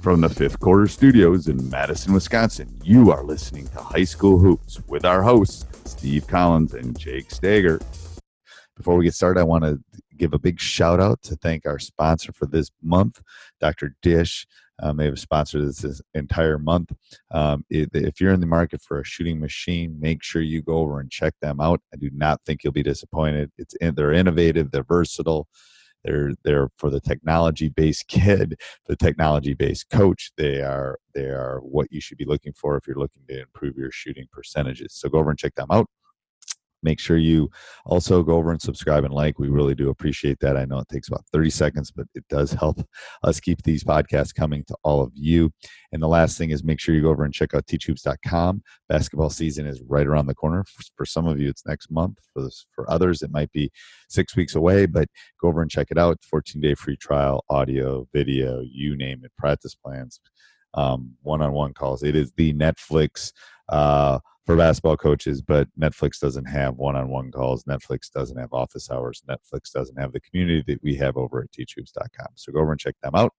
From the fifth quarter studios in Madison, Wisconsin, you are listening to High School Hoops with our hosts, Steve Collins and Jake Stager. Before we get started, I want to give a big shout out to thank our sponsor for this month, Dr. Dish. Um, they have sponsored this, this entire month. Um, if, if, you're in the market for a shooting machine, make sure you go over and check them out. I do not think you'll be disappointed. It's they're innovative, they're versatile. They're they're for the technology based kid, the technology based coach. They are they are what you should be looking for if you're looking to improve your shooting percentages. So go over and check them out make sure you also go over and subscribe and like. We really do appreciate that. I know it takes about 30 seconds, but it does help us keep these podcasts coming to all of you. And the last thing is make sure you go over and check out teachhoops.com. Basketball season is right around the corner. For some of you, it's next month. For, for others, it might be six weeks away, but go over and check it out. 14 day free trial, audio, video, you name it, practice plans, one on one calls. It is the Netflix. Uh, for basketball coaches, but Netflix doesn't have one-on-one calls. Netflix doesn't have office hours. Netflix doesn't have the community that we have over at teachhoops.com. So go over and check them out.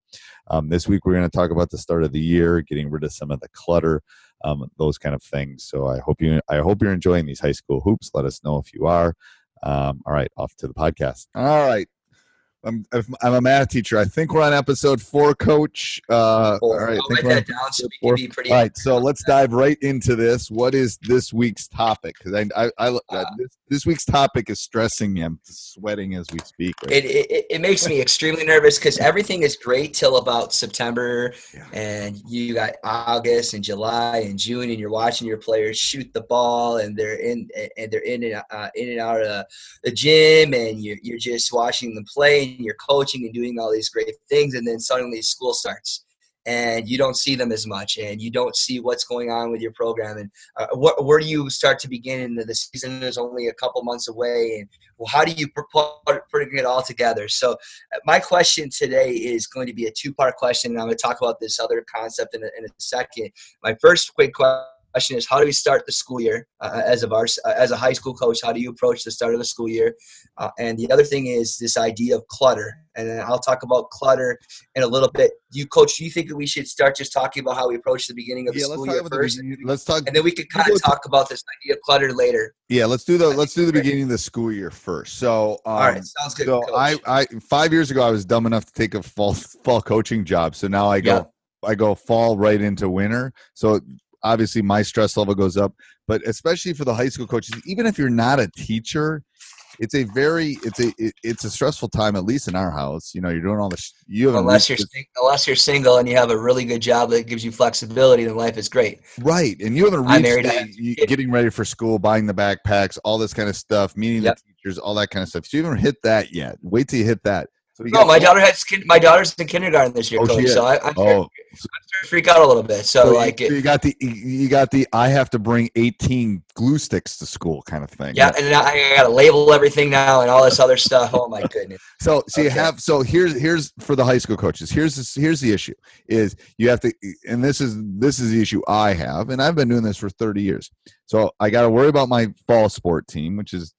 Um, this week we're going to talk about the start of the year, getting rid of some of the clutter, um, those kind of things. So I hope you I hope you're enjoying these high school hoops. Let us know if you are. Um, all right, off to the podcast. All right. I'm, I'm a math teacher. I think we're on episode four, Coach. Uh, all right, I'll write that down so we can be pretty. All right, so let's dive right into this. What is this week's topic? Because I, I, I uh, this, this, week's topic is stressing me. I'm sweating as we speak. Right? It, it, it makes me extremely nervous because everything is great till about September, yeah. and you got August and July and June, and you're watching your players shoot the ball, and they're in and they're in and uh, in and out of the gym, and you're you're just watching them play you're coaching and doing all these great things, and then suddenly school starts and you don't see them as much and you don't see what's going on with your program and uh, what, where do you start to begin? And the season is only a couple months away and well, how do you put, put it all together? So uh, my question today is going to be a two-part question and i'm going to talk about this other concept in a, in a second. My first quick question question is how do we start the school year uh, as a vars- uh, as a high school coach how do you approach the start of the school year? Uh, and the other thing is this idea of clutter. And then i'll talk about clutter in a little bit. You coach do you think that we should start just talking about how we approach the beginning of the yeah, school year first? let's talk and then we could kind of talk about this idea of clutter later. Yeah let's do the let's do the beginning of the school year first. So um, all right sounds good so i i five years ago i was dumb enough to take a fall fall coaching job. So now i go yeah. I go fall right into winter. So obviously my stress level goes up but especially for the high school coaches even if you're not a teacher it's a very it's a it, it's a stressful time at least in our house. You know you're doing all this you have unless you're unless you're single and you have a really good job that gives you flexibility then life is great. Right and you haven't reached married, getting ready for school buying the backpacks all this kind of stuff meeting yep. the teachers all that kind of stuff. So you haven't hit that yet. Wait till you hit that. So no, my daughter has my daughter's in kindergarten this year, oh, coach. So I, am oh, freak out a little bit. So, So like, you, it, you got the you got the I have to bring 18 glue sticks to school kind of thing. yeah, and I got to label everything now and all this other stuff. Oh my goodness. So so you have so here's here's for the high school coaches. Here's this, here's the issue is you have to and this is this is the issue I have and I've been doing this for 30 years. So I got to worry about my fall sport team, which is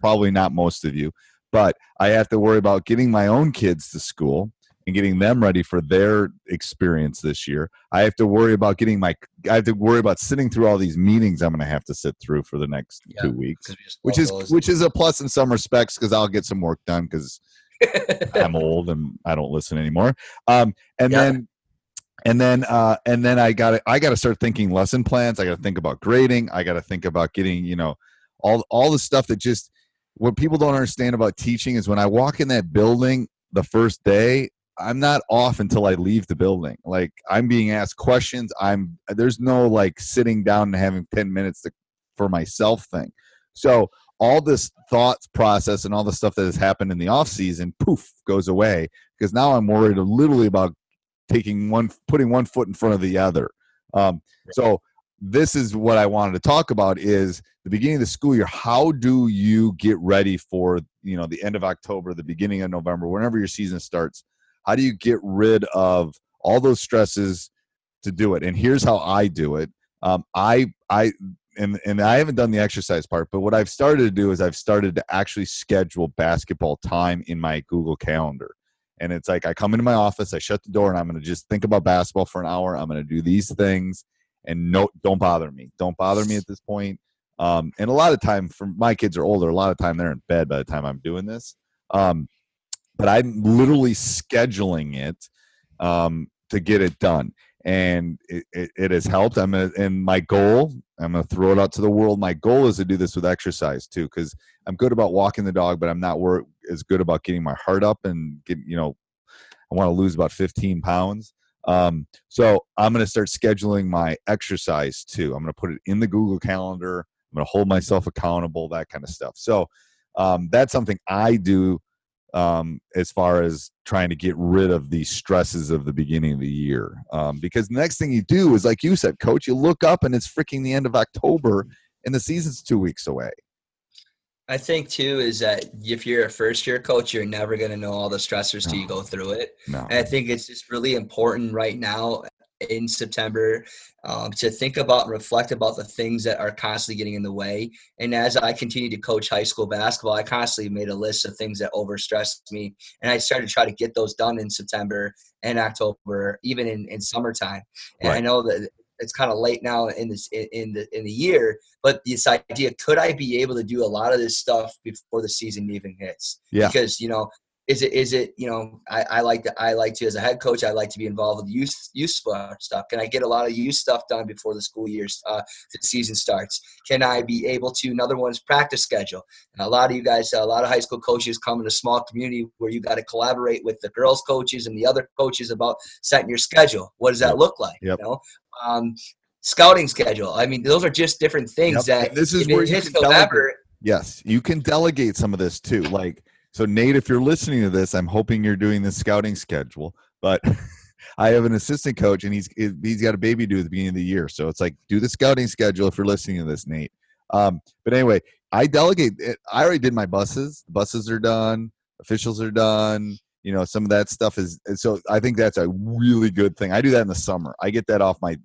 probably not most of you, but I have to worry about getting my own kids to school and getting them ready for their experience this year. I have to worry about getting my I have to worry about sitting through all these meetings I'm going to have to sit through for the next Yeah. 2 weeks, which is which is a plus in some respects because I'll get some work done because I'm old and I don't listen anymore. Um, and Yeah. then and then uh, and then I got to I got to start thinking lesson plans. I got to think about grading. I got to think about getting you know all all the stuff that just what people don't understand about teaching is when I walk in that building the first day. I'm not off until I leave the building. Like I'm being asked questions. I'm there's no like sitting down and having 10 minutes to, for myself thing. So all this thoughts process and all the stuff that has happened in the off season poof goes away because now i'm worried literally about taking one putting one foot in front of the other um, so this is what i wanted to talk about is the beginning of the school year how do you get ready for you know the end of october the beginning of november whenever your season starts how do you get rid of all those stresses to do it and here's how i do it um, i i and and I haven't done the exercise part, but what I've started to do is I've started to actually schedule basketball time in my Google Calendar. And it's like I come into my office, I shut the door, and I'm going to just think about basketball for an hour. I'm going to do these things, and no, don't bother me. Don't bother me at this point. Um, and a lot of time, for my kids are older. A lot of time they're in bed by the time I'm doing this. Um, but I'm literally scheduling it um, to get it done and it, it, it has helped. I'm a, and my goal, I'm going to throw it out to the world. My goal is to do this with exercise too, because I'm good about walking the dog, but I'm not wor- as good about getting my heart up and get you know, I want to lose about 15 pounds. Um, so I'm going to start scheduling my exercise too. I'm going to put it in the Google Calendar. I'm going to hold myself accountable, that kind of stuff. So um, that's something I do um, as far as trying to get rid of the stresses of the beginning of the year. Um, because the next thing you do is, like you said, coach, you look up and it's freaking the end of October and the season's two weeks away. I think too is that if you're a first year coach, you're never going to know all the stressors till you go through it. No. And I think it's just really important right now in September um, to think about and reflect about the things that are constantly getting in the way. And as I continue to coach high school basketball, I constantly made a list of things that overstressed me. And I started to try to get those done in September and October, even in, in summertime. And I know that it's kind of late now in this in the in the year, but this idea could I be able to do a lot of this stuff before the season even hits? Yeah. Because you know, is it is it you know I, I like to I like to as a head coach I like to be involved with youth youth stuff. Can I get a lot of youth stuff done before the school year uh, the season starts? Can I be able to another one's practice schedule? And a lot of you guys, a lot of high school coaches come in a small community where you got to collaborate with the girls coaches and the other coaches about setting your schedule. What does that Yep. look like? Yep. You know, um, scouting schedule. I mean, those are just different things Yep. that And this is where you can delegate. Yes, you can delegate some of this too. Like, so Nate, if you're listening to this, I'm hoping you're doing the scouting schedule. But I have an assistant coach, and he's he's got a baby due at the beginning of the year. So it's like, do the scouting schedule if you're listening to this, Nate. Um, but anyway, I delegate. It. I already did my buses. Buses are done. Officials are done. You know, some of that stuff is. So I think that's a really good thing. I do that in the summer. I get that off my.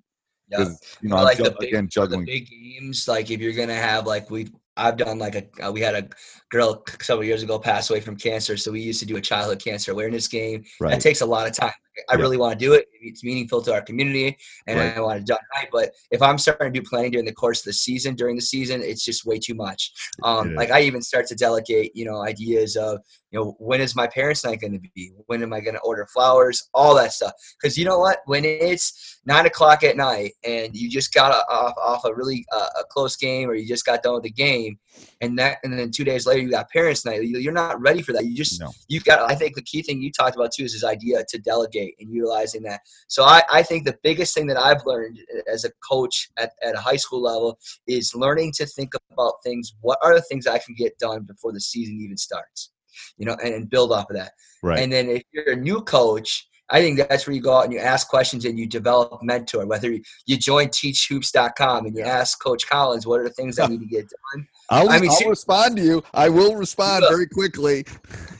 Yeah. You know, I'm the big- again The big games, like if you're gonna have like we, I've done like a uh, we had a girl several years ago pass away from cancer, so we used to do a childhood cancer awareness game. Right. That takes a lot of time. I Yeah. really want to do it. It's meaningful to our community, and Right. I want to do it. But if I'm starting to do planning during the course of the season, during the season, it's just way too much. Um, It like I even start to delegate, you know, ideas of, you know, when is my parents' night going to be? When am I going to order flowers? All that stuff. Because you know what? When it's nine o'clock at night and you just got off, off a really uh, a close game, or you just got done with the game, and that, and then two days later you got parents' night, you- you're not ready for that. You just No. you've got. I think the key thing you talked about too is this idea to delegate and utilizing that. So I, I think the biggest thing that I've learned as a coach at, at a high school level is learning to think about things. What are the things I can get done before the season even starts? You know, and, and build off of that. Right. And then if you're a new coach, I think that's where you go out and you ask questions and you develop mentor. Whether you join teachhoops.com and you ask Coach Collins, what are the things I need to get done? I'll, I mean, I'll ser- respond to you. I will respond will. very quickly.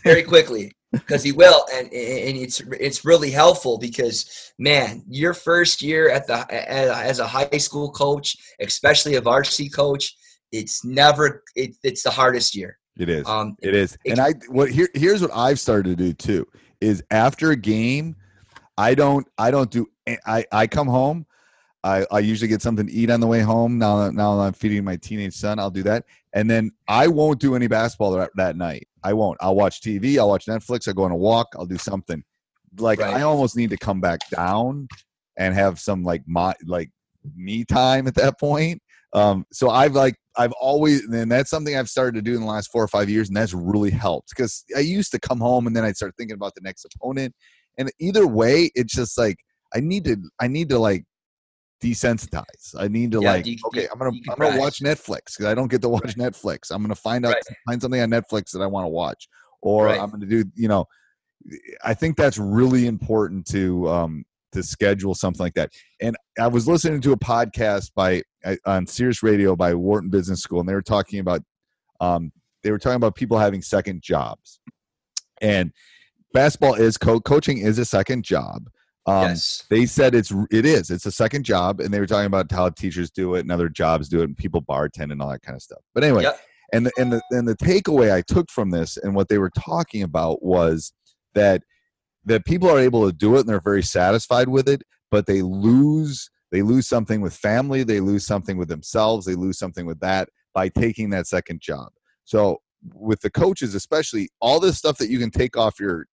very quickly because he will and and it's it's really helpful because man your first year at the as a high school coach especially a varsity coach it's never it, it's the hardest year It is. um It is. And I what here here's what I've started to do too is after a game, I don't I don't do I I come home. I, I usually get something to eat on the way home. Now that- now that I'm feeding my teenage son, I'll do that. And then I won't do any basketball that, that night. I won't. I'll watch TV. I'll watch Netflix. I'll go on a walk. I'll do something. Like Right. I almost need to come back down and have some like my like me time at that point. Um, so I've like I've always and that's something I've started to do in the last four or five years, and that's really helped because I used to come home and then I'd start thinking about the next opponent, and either way, it's just like I need to I need to like desensitize. I need to Yeah, like de- okay, I'm gonna I'm gonna watch Netflix because I don't get to watch Netflix. I'm gonna find out Right. find something on Netflix that I want to watch, or Right. I'm gonna do you know. I think that's really important to um, to schedule something like that. And I was listening to a podcast by on Sirius Radio by Wharton Business School, and they were talking about um, they were talking about people having second jobs, and basketball is co- coaching is a second job. Um, yes they said it's it is it's a second job, and they were talking about how teachers do it and other jobs do it, and people bartend and all that kind of stuff. But anyway, Yep. and the, and the and the takeaway I took from this and what they were talking about was that that people are able to do it and they're very satisfied with it, but they lose they lose something with family, they lose something with themselves, they lose something with that by taking that second job. So with the coaches especially, all this stuff that you can take off your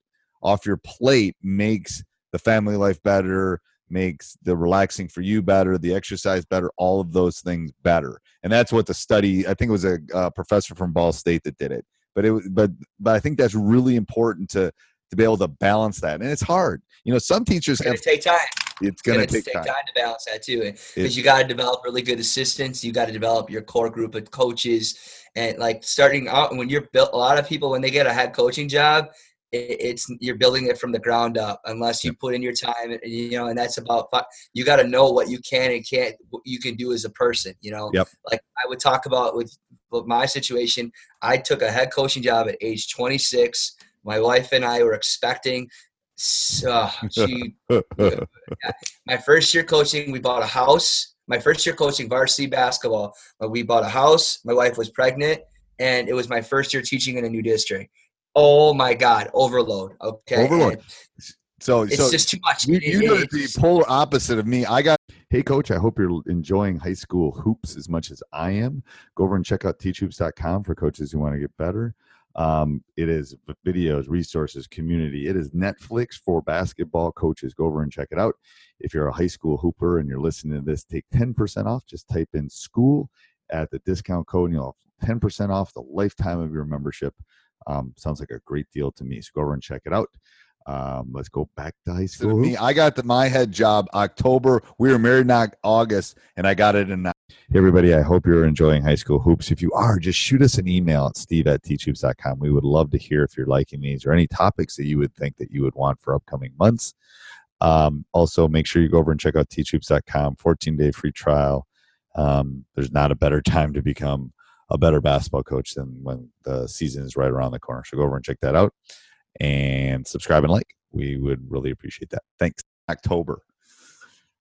off your plate makes the family life better, makes the relaxing for you better, the exercise better, all of those things better. And that's what the study, I think it was a uh, professor from Ball State that did it. But it but but I think that's really important to to be able to balance that. And it's hard. You know, some teachers it's have take time it's going to It's gonna take time. to balance that too because you got to develop really good assistants you got to develop your core group of coaches and like starting out when you're built a lot of people when they get a head coaching job it's you're building it from the ground up unless you put in your time and you know and that's about you got to know what you can and can't what you can do as a person you know Yep. like i would talk about with, with my situation i took a head coaching job at age 26 my wife and i were expecting so she my first year coaching, we bought a house. My first year coaching varsity basketball, uh, we bought a house. My wife was pregnant, and it was my first year teaching in a new district. Oh my God, overload. Okay, Overload. And so It's so just too much. You, you it the polar opposite of me. I got, hey, coach, I hope you're enjoying high school hoops as much as I am. Go over and check out teachhoops.com for coaches who want to get better. Um, it is videos, resources, community. It is Netflix for basketball coaches. Go over and check it out. If you're a high school hooper and you're listening to this, take 10% off. Just type in school at the discount code and you'll have 10% off the lifetime of your membership. Um, sounds like a great deal to me. So go over and check it out. Um, let's go back to high school. Me, I got the my head job October. We were married in August, and I got it in. Hey, everybody, I hope you're enjoying high school hoops. If you are, just shoot us an email at steve at teachhoops.com. We would love to hear if you're liking these or any topics that you would think that you would want for upcoming months. Um, also, make sure you go over and check out teachhoops.com, 14 day free trial. Um, there's not a better time to become a better basketball coach than when the season is right around the corner. So go over and check that out and subscribe and like. We would really appreciate that. Thanks. October.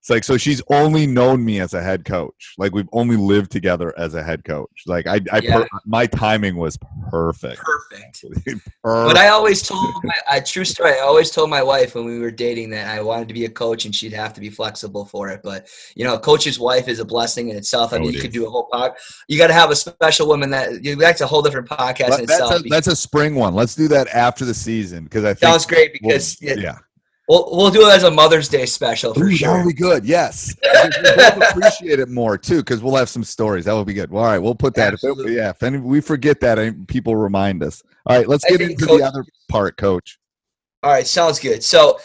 It's like so she's only known me as a head coach. Like we've only lived together as a head coach. Like I, I Yeah. per, my timing was perfect. perfect. Perfect. But I always told my a true story. I always told my wife when we were dating that I wanted to be a coach and she'd have to be flexible for it. But you know, a coach's wife is a blessing in itself. I Oh, mean, it you could do a whole pod. You got to have a special woman that you. That's a whole different podcast Let- in that's, itself. a, that's a spring one. Let's do that after the season because I think that was great we'll- because yeah. yeah. We'll we'll do it as a Mother's Day special for Ooh, sure. That would be good. Yes, we both appreciate it more too because we'll have some stories. That would be good. All right, we'll put that. If it- yeah, if any, we forget that, I- people remind us. All right, let's get into Coach- the other part, Coach. All right, sounds good. So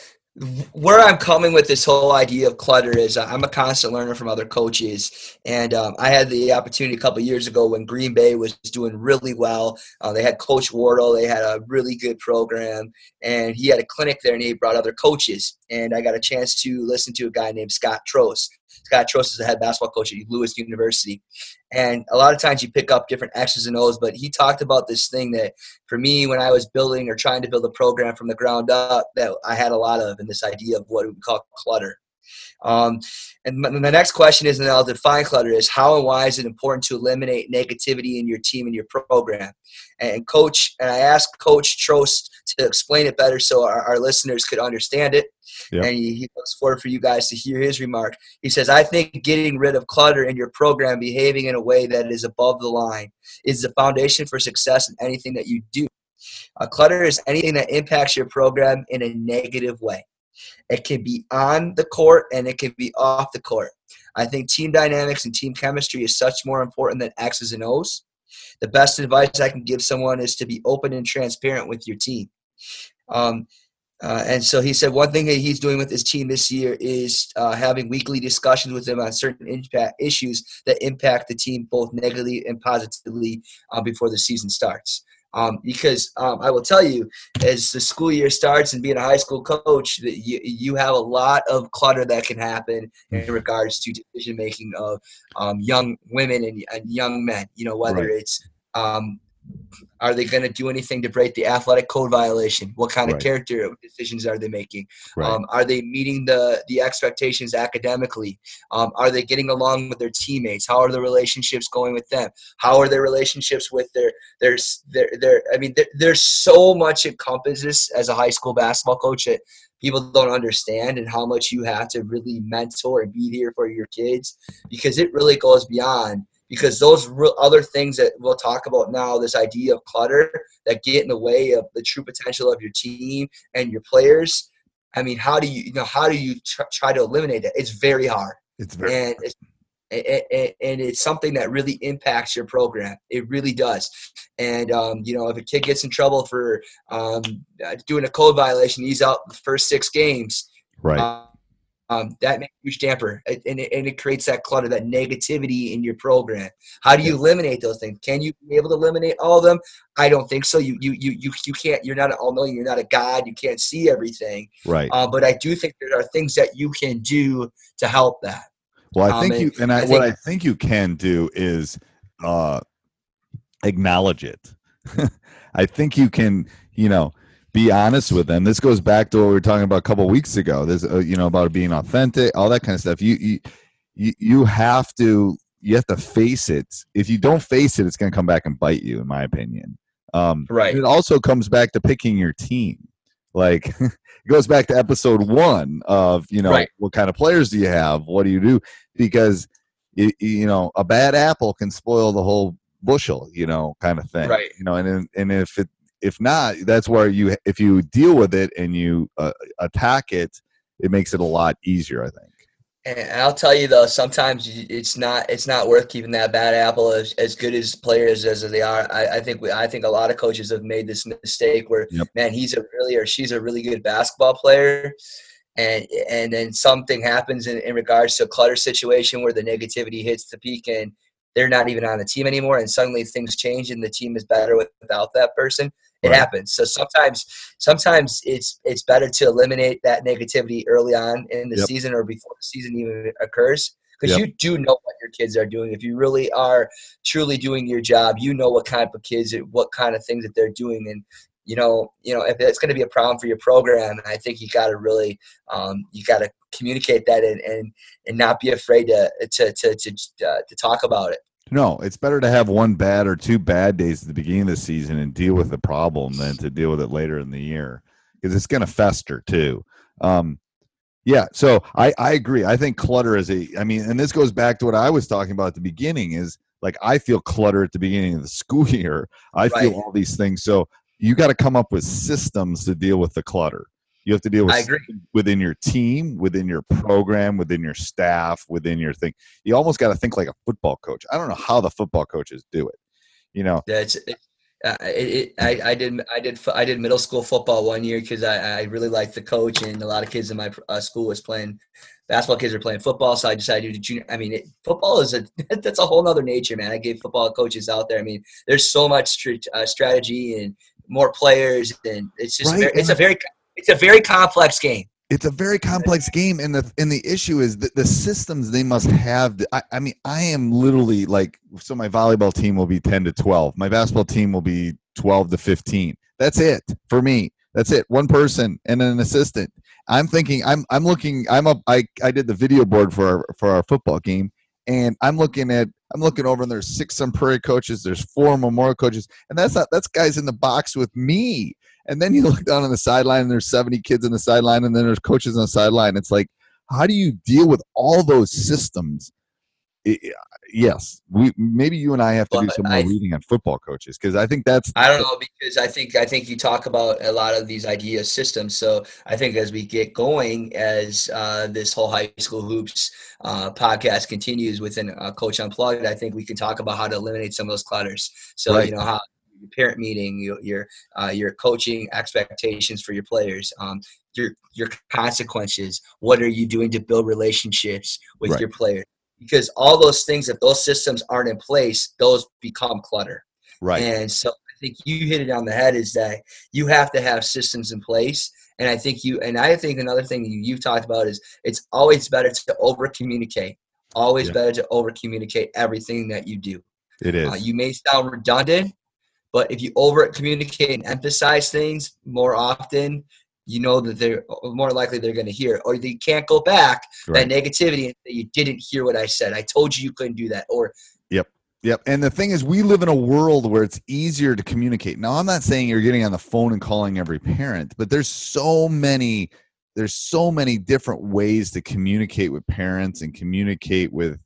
where I'm coming with this whole idea of clutter is I'm a constant learner from other coaches, and um, I had the opportunity a couple years ago when Green Bay was doing really well. Uh, they had Coach Wardle, they had a really good program, and he had a clinic there, and he brought other coaches, and I got a chance to listen to a guy named Scott Trost. Scott Trost is the head basketball coach at Lewis University, and a lot of times you pick up different X's and O's, but he talked about this thing that for me, when I was building or trying to build a program from the ground up, that I had a lot of, and this idea of what we call clutter. Um, and the next question is, and I'll define clutter, is how and why is it important to eliminate negativity in your team and your program? And coach, and I asked Coach Trost to explain it better so our, our listeners could understand it. Yep. And he, he looks forward for you guys to hear his remark. He says, I think getting rid of clutter in your program, behaving in a way that is above the line, is the foundation for success in anything that you do. Uh, clutter is anything that impacts your program in a negative way. It can be on the court and it can be off the court. I think team dynamics and team chemistry is such more important than X's and O's. The best advice I can give someone is to be open and transparent with your team. Um, uh, and so he said one thing that he's doing with his team this year is uh, having weekly discussions with them on certain impact issues that impact the team both negatively and positively uh, before the season starts. Um, because um, I will tell you, as the school year starts and being a high school coach, that you, you have a lot of clutter that can happen in mm-hmm. regards to decision making of um, young women and, and, young men. You know, whether right. it's um, are they going to do anything to break the athletic code violation? What kind right. of character decisions are they making? Right. Um, are they meeting the the expectations academically? Um, are they getting along with their teammates? How are the relationships going with them? How are their relationships with their their their, their I mean, there, there's so much encompasses as a high school basketball coach that people don't understand and how much you have to really mentor and be here for your kids because it really goes beyond because those real other things that we'll talk about now, this idea of clutter that get in the way of the true potential of your team and your players. I mean, how do you, you know, how do you tr- try to eliminate it? It's very hard. It's very and it's, and it's something that really impacts your program. It really does. And um, you know, if a kid gets in trouble for um, doing a code violation, he's out the first six games. Right. Uh, um, that makes a huge damper and it, and it creates that clutter that negativity in your program. How do you eliminate those things? Can you be able to eliminate all of them? I don't think so. You you you you, you can't you're not an all-knowing you're not a god you can't see everything. Right. Uh, but i do think there are things that you can do to help that. Well i think um, you and I, I think, what i think you can do is uh acknowledge it. I think you can you know be honest with them. This goes back to what we were talking about a couple weeks ago. This, uh, you know, about being authentic, all that kind of stuff. You, you, you have to, you have to face it. If you don't face it, it's going to come back and bite you, in my opinion. Um, right. It also comes back to picking your team. Like it goes back to episode one of, you know, right. what kind of players do you have? What do you do? Because, you, you know, a bad apple can spoil the whole bushel, you know, kind of thing. Right. You know, and and if it if not, that's where you if you deal with it and you uh, attack it, it makes it a lot easier. I think. And I'll tell you though, sometimes it's not it's not worth keeping that bad apple as, as good as players as they are. I, I think we, I think a lot of coaches have made this mistake where yep. man, he's a really or she's a really good basketball player, and and then something happens in, in regards to a clutter situation where the negativity hits the peak and they're not even on the team anymore, and suddenly things change and the team is better without that person it right. happens. So sometimes, sometimes it's it's better to eliminate that negativity early on in the yep. season or before the season even occurs, because yep. you do know what your kids are doing. If you really are truly doing your job, you know what kind of kids, what kind of things that they're doing, and you know, you know, if it's going to be a problem for your program, I think you got to really, um, you got to communicate that and, and and not be afraid to to to to, uh, to talk about it. No, it's better to have one bad or two bad days at the beginning of the season and deal with the problem than to deal with it later in the year because it's going to fester too. Um, yeah, so I, I agree. I think clutter is a, I mean, and this goes back to what I was talking about at the beginning is like I feel clutter at the beginning of the school year. I right. feel all these things. So you got to come up with systems to deal with the clutter. You have to deal with within your team, within your program, within your staff, within your thing. You almost got to think like a football coach. I don't know how the football coaches do it. You know, uh, it, it, I, I did I did I did middle school football one year because I, I really liked the coach and a lot of kids in my uh, school was playing basketball. Kids are playing football, so I decided to do junior. I mean, it, football is a that's a whole other nature, man. I gave football coaches out there. I mean, there's so much uh, strategy and more players, and it's just right. very, it's a very it's a very complex game. It's a very complex game and the and the issue is that the systems they must have I, I, mean i am literally like so my volleyball team will be 10 to 12 my basketball team will be 12 to 15 that's it for me. That's it. One person and an assistant. I'm thinking i'm i'm looking i'm up i i did the video board for our for our football game and i'm looking at i'm looking over and there's six Sun Prairie coaches there's four memorial coaches and that's not that's guys in the box with me and then you look down on the sideline and there's 70 kids on the sideline and then there's coaches on the sideline. It's like, how do you deal with all those systems? It, yes, we maybe you and I have to well, do some more I, reading on football coaches because I think that's. I don't know because I think I think you talk about a lot of these idea systems. So I think as we get going, as uh, this whole high school hoops uh, podcast continues within uh, Coach Unplugged, I think we can talk about how to eliminate some of those clutters. So right. you know how your parent meeting, your your, uh, your coaching expectations for your players, um, your your consequences. What are you doing to build relationships with right. your players? Because all those things, if those systems aren't in place, those become clutter. Right. And so I think you hit it on the head is that you have to have systems in place. And I think you, and I think another thing you, have talked about is it's always better to over communicate. Always yeah. better to over communicate everything that you do. It is. Uh, you may sound redundant, but if you over communicate and emphasize things more often, you know that they're uh, more likely they're going to hear it. Or they can't go back right. that negativity and say, you didn't hear what I said. I told you you couldn't do that. Or Yep. Yep. And the thing is, we live in a world where it's easier to communicate. Now, I'm not saying you're getting on the phone and calling every parent, but there's so many, there's so many different ways to communicate with parents and communicate with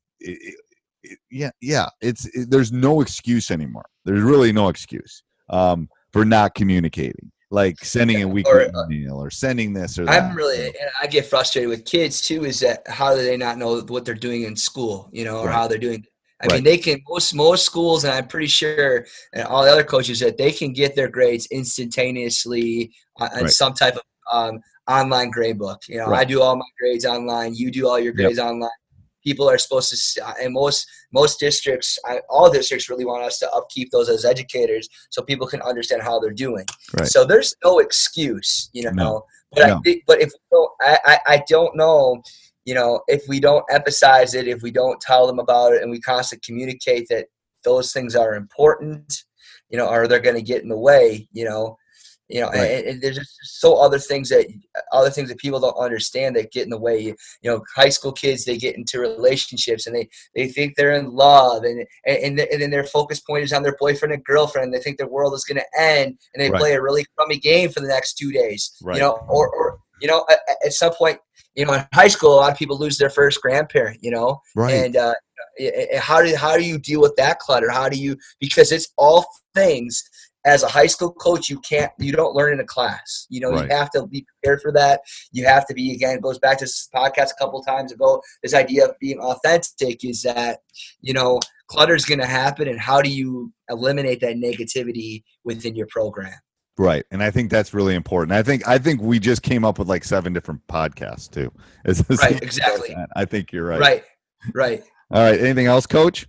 yeah, yeah. It's it, there's no excuse anymore. There's really no excuse um, for not communicating, like sending a weekly or, uh, email or sending this or that. I'm really, I get frustrated with kids too. Is that how do they not know what they're doing in school? You know, or right. how they're doing. I right. mean, they can most most schools, and I'm pretty sure, and all the other coaches that they can get their grades instantaneously on, right. some type of um, online grade book. You know, I do all my grades online. You do all your grades yep. online people are supposed to and uh, most most districts all districts really want us to upkeep those as educators so people can understand how they're doing right. so there's no excuse you know no. but no. I, but if I, I i don't know you know if we don't emphasize it if we don't tell them about it and we constantly communicate that those things are important you know are they're going to get in the way you know you know right. and, and, there's just so other things that other things that people don't understand that get in the way you know high school kids they get into relationships and they they think they're in love and and, and then their focus point is on their boyfriend and girlfriend they think their world is going to end and they right. play a really crummy game for the next two days right. you know or, or you know at, at, some point you know in high school a lot of people lose their first grandparent you know right. and uh, how do how do you deal with that clutter how do you because it's all things as a high school coach you can't you don't learn in a class. You know right. you have to be prepared for that. You have to be again goes back to this podcast a couple times ago this idea of being authentic is that you know clutter is going to happen and how do you eliminate that negativity within your program? Right and i think that's really important. I think i think we just came up with like seven different podcasts too. Right exactly. I think you're right. Right right. All right anything else coach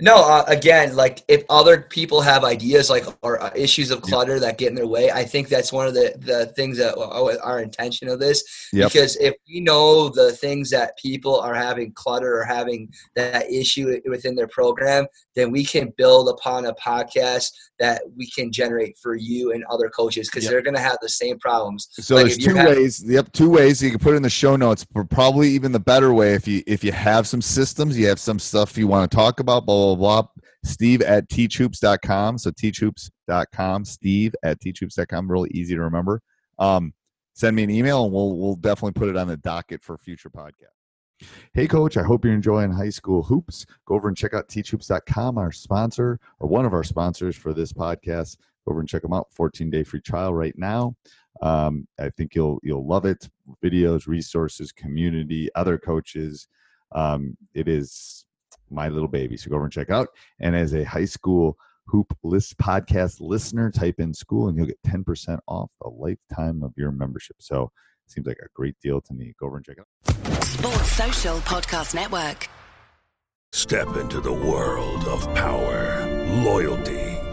no, uh, again, like if other people have ideas like or uh, issues of clutter yep. that get in their way, I think that's one of the the things that our intention of this. Yep. Because if we know the things that people are having clutter or having that issue within their program, then we can build upon a podcast that we can generate for you and other coaches because yep. they're going to have the same problems. So like there's two having- ways. Yep, two ways you can put in the show notes. But probably even the better way if you if you have some systems, you have some stuff you want to talk about. Blah blah blah. Steve at teachhoops.com. So teachhoops.com. Steve at teachhoops.com. Really easy to remember. Um, send me an email and we'll we'll definitely put it on the docket for future podcasts. Hey, coach, I hope you're enjoying high school hoops. Go over and check out teachhoops.com, our sponsor, or one of our sponsors for this podcast. Go over and check them out. 14 day free trial right now. Um, I think you'll you'll love it. Videos, resources, community, other coaches. Um, it is my little baby. So go over and check out. And as a high school Hoop List Podcast listener. Type in school and you'll get 10% off the lifetime of your membership. So it seems like a great deal to me. Go over and check it out. Sports Social Podcast Network. Step into the world of power, loyalty,